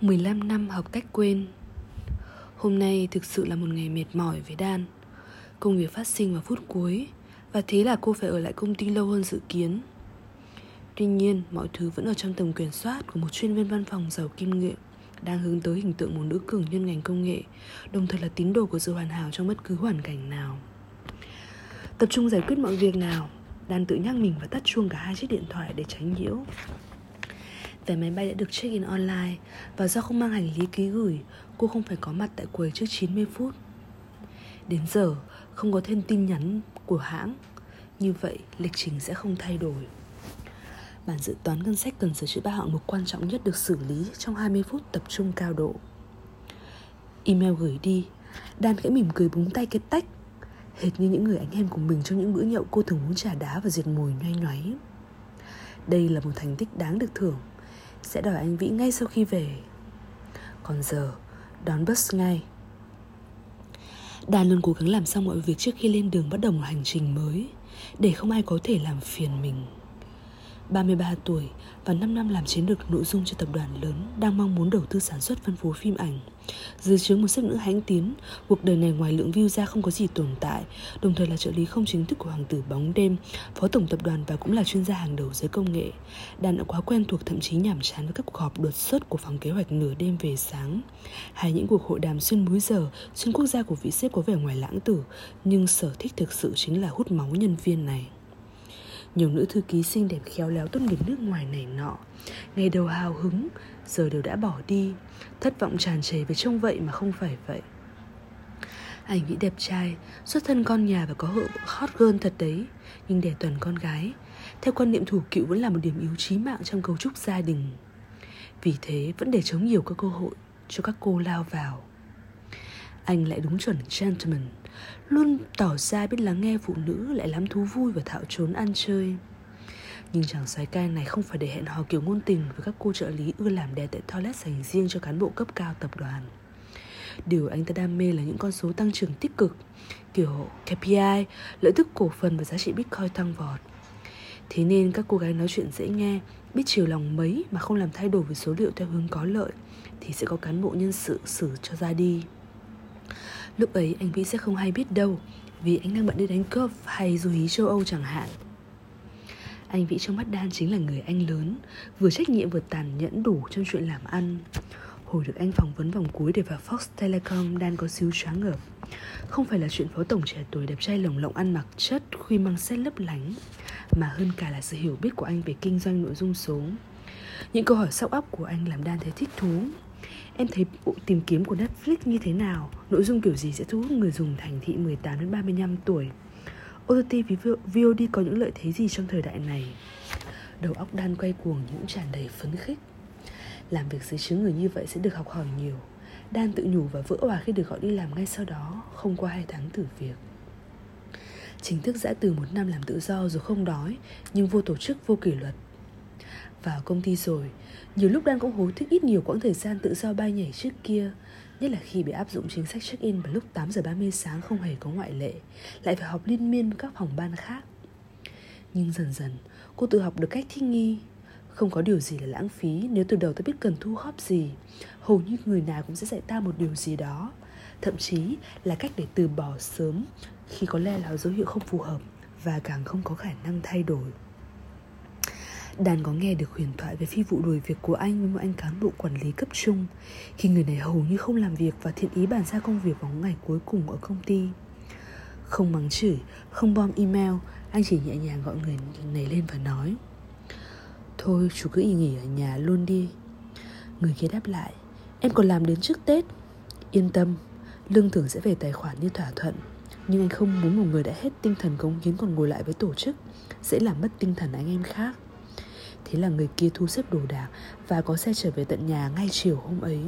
15 năm học cách quên Hôm nay thực sự là một ngày mệt mỏi với Đan Công việc phát sinh vào phút cuối Và thế là cô phải ở lại công ty lâu hơn dự kiến Tuy nhiên, mọi thứ vẫn ở trong tầm kiểm soát của một chuyên viên văn phòng giàu kinh nghiệm đang hướng tới hình tượng một nữ cường nhân ngành công nghệ, đồng thời là tín đồ của sự hoàn hảo trong bất cứ hoàn cảnh nào. Tập trung giải quyết mọi việc nào, Đan tự nhắc mình và tắt chuông cả hai chiếc điện thoại để tránh nhiễu. Vé máy bay đã được check-in online và do không mang hành lý ký gửi, cô không phải có mặt tại quầy trước 90 phút. Đến giờ, không có thêm tin nhắn của hãng. Như vậy, lịch trình sẽ không thay đổi. Bản dự toán ngân sách cần sửa chữa ba hạng mục quan trọng nhất được xử lý trong 20 phút tập trung cao độ. Email gửi đi, Đan khẽ mỉm cười búng tay cái tách Hệt như những người anh em của mình trong những bữa nhậu cô thường uống trà đá và diệt mùi nhoay nhoáy Đây là một thành tích đáng được thưởng sẽ đòi anh Vĩ ngay sau khi về. Còn giờ, đón bus ngay. Đàn luôn cố gắng làm xong mọi việc trước khi lên đường bắt đầu một hành trình mới Để không ai có thể làm phiền mình. 33 tuổi và 5 năm làm chiến lược nội dung cho tập đoàn lớn đang mong muốn đầu tư sản xuất phân phối phim ảnh. Dưới chướng một sếp nữ hãnh tiến, cuộc đời này ngoài lượng view ra không có gì tồn tại, đồng thời là trợ lý không chính thức của hoàng tử bóng đêm, phó tổng tập đoàn và cũng là chuyên gia hàng đầu giới công nghệ. Đàn đã quá quen thuộc thậm chí nhảm chán với các cuộc họp đột xuất của phòng kế hoạch nửa đêm về sáng, hay những cuộc hội đàm xuyên múi giờ, xuyên quốc gia của vị sếp có vẻ ngoài lãng tử, nhưng sở thích thực sự chính là hút máu nhân viên này. Nhiều nữ thư ký xinh đẹp khéo léo tốt nghiệp nước ngoài này nọ. Ngày đầu hào hứng, Giờ đều đã bỏ đi. Thất vọng tràn trề về trông vậy mà không phải vậy. Anh nghĩ đẹp trai, Xuất thân con nhà và có hộ hot girl thật đấy. Nhưng để tuần con gái, Theo quan niệm thủ cựu vẫn là một điểm yếu chí mạng Trong cấu trúc gia đình. Vì thế, vẫn để chống nhiều các cơ hội Cho các cô lao vào. Anh lại đúng chuẩn gentleman. Luôn tỏ ra biết lắng nghe phụ nữ Lại lắm thú vui và thạo trốn ăn chơi. Nhưng chàng soái ca này không phải để hẹn hò kiểu ngôn tình Với các cô trợ lý ưa làm đẹp tại toilet dành riêng cho cán bộ cấp cao tập đoàn. Điều anh ta đam mê là những con số tăng trưởng tích cực Kiểu KPI, lợi tức cổ phần và giá trị Bitcoin tăng vọt. Thế nên các cô gái nói chuyện dễ nghe Biết chiều lòng mấy mà không làm thay đổi về số liệu theo hướng có lợi Thì sẽ có cán bộ nhân sự xử cho ra đi. Lúc ấy anh Vĩ sẽ không hay biết đâu, Vì anh đang bận đi đánh golf hay du hí châu Âu chẳng hạn. Anh Vĩ trong mắt Đan chính là người anh lớn, Vừa trách nhiệm vừa tàn nhẫn đủ trong chuyện làm ăn. Hồi được anh phỏng vấn vòng cuối để vào Fox Telecom Đan có xíu choáng ngợp. Không phải là chuyện phó tổng trẻ tuổi đẹp trai lồng lộng ăn mặc chất, Khuy mang xét lấp lánh, Mà hơn cả là sự hiểu biết của anh về kinh doanh nội dung số. Những câu hỏi sóc óc của anh làm Đan thấy thích thú Em thấy bộ tìm kiếm của Netflix như thế nào? Nội dung kiểu gì sẽ thu hút người dùng thành thị 18 đến 35 tuổi? OTT với VOD có những lợi thế gì trong thời đại này? Đầu óc đan quay cuồng những tràn đầy phấn khích. Làm việc dưới chứng người như vậy sẽ được học hỏi nhiều. Đan tự nhủ và vỡ hòa khi được gọi đi làm ngay sau đó, không qua hai tháng thử việc. Chính thức giã từ một năm làm tự do dù không đói, nhưng vô tổ chức vô kỷ luật vào công ty rồi. Nhiều lúc đang cũng hối tiếc ít nhiều quãng thời gian tự do bay nhảy trước kia, Nhất là khi bị áp dụng chính sách check-in vào lúc 8 giờ 30 sáng không hề có ngoại lệ, Lại phải học liên miên với các phòng ban khác. Nhưng dần dần, cô tự học được cách thích nghi. Không có điều gì là lãng phí, nếu từ đầu ta biết cần thu góp gì, Hầu như người nào cũng sẽ dạy ta một điều gì đó. Thậm chí là cách để từ bỏ sớm khi có lẽ là dấu hiệu không phù hợp và càng không có khả năng thay đổi. Đàn có nghe được huyền thoại về phi vụ đuổi việc của anh với một anh cán bộ quản lý cấp trung. Khi người này hầu như không làm việc và thiện ý bàn ra công việc vào ngày cuối cùng ở công ty. Không mắng chửi, không bom email Anh chỉ nhẹ nhàng gọi người này lên và nói Thôi chú cứ y nghỉ ở nhà luôn đi. Người kia đáp lại Em còn làm đến trước Tết. Yên tâm, lương thưởng sẽ về tài khoản như thỏa thuận. Nhưng anh không muốn một người đã hết tinh thần cống hiến còn ngồi lại với tổ chức Sẽ làm mất tinh thần anh em khác. Thế là người kia thu xếp đồ đạc và có xe trở về tận nhà ngay chiều hôm ấy.